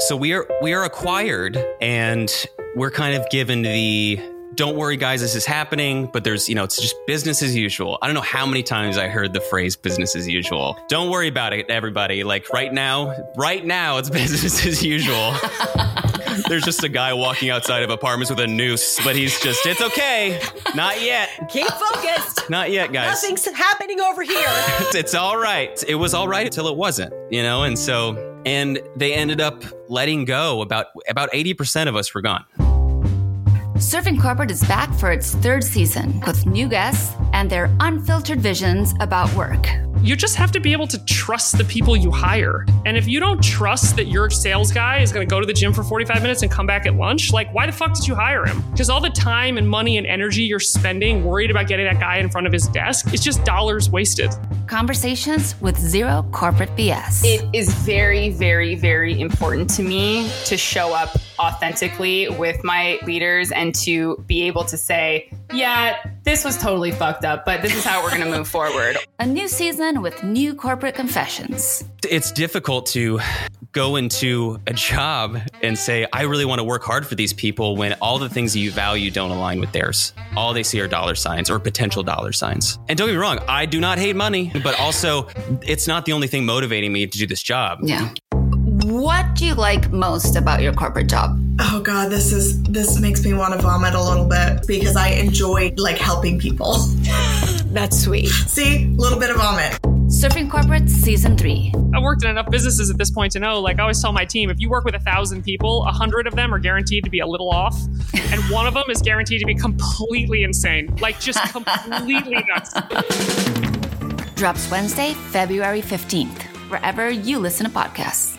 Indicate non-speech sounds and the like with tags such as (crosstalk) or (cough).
So we are we are acquired and we're kind of given the don't worry guys this is happening but there's you know it's just business as usual i don't know how many times i heard the phrase business as usual don't worry about it everybody like right now right now it's (laughs) business as usual (laughs) there's just a guy walking outside of apartments with a noose but he's just it's okay not yet Keep focused. not yet guys Nothing's happening over here. (laughs) it's, it's all right. It was all right until it wasn't, you know? And so, and they ended up letting go about, about 80% of us were gone. Surfing Corporate is back for its third season with new guests and their unfiltered visions about work. You just have to be able to trust the people you hire. And if you don't trust that your sales guy is going to go to the gym for 45 minutes and come back at lunch, like, why the fuck did you hire him? Because all the time and money and energy you're spending worried about getting that guy in front of his desk, is just dollars wasted. Conversations with zero corporate BS. It is very, very, very important to me to show up authentically with my leaders and to be able to say, yeah, this was totally fucked up, but this is how we're going to move (laughs) forward. a new season with new corporate confessions. It's difficult to go into a job and say, I really want to work hard for these people when all the things that you value don't align with theirs. All they see are dollar signs or potential dollar signs. And don't get me wrong, I do not hate money, but also it's not the only thing motivating me to do this job. Yeah. What do you like most about your corporate job? Oh god, this is this makes me want to vomit a little bit because I enjoy like helping people. (laughs) That's sweet. See, a little bit of vomit. Surfing Corporate Season 3. I've worked in enough businesses at this point to know, like I always tell my team, if you work with a thousand people, a hundred of them are guaranteed to be a little off, (laughs) and one of them is guaranteed to be completely insane, like just (laughs) completely nuts. Drops Wednesday, February 15th, wherever you listen to podcasts.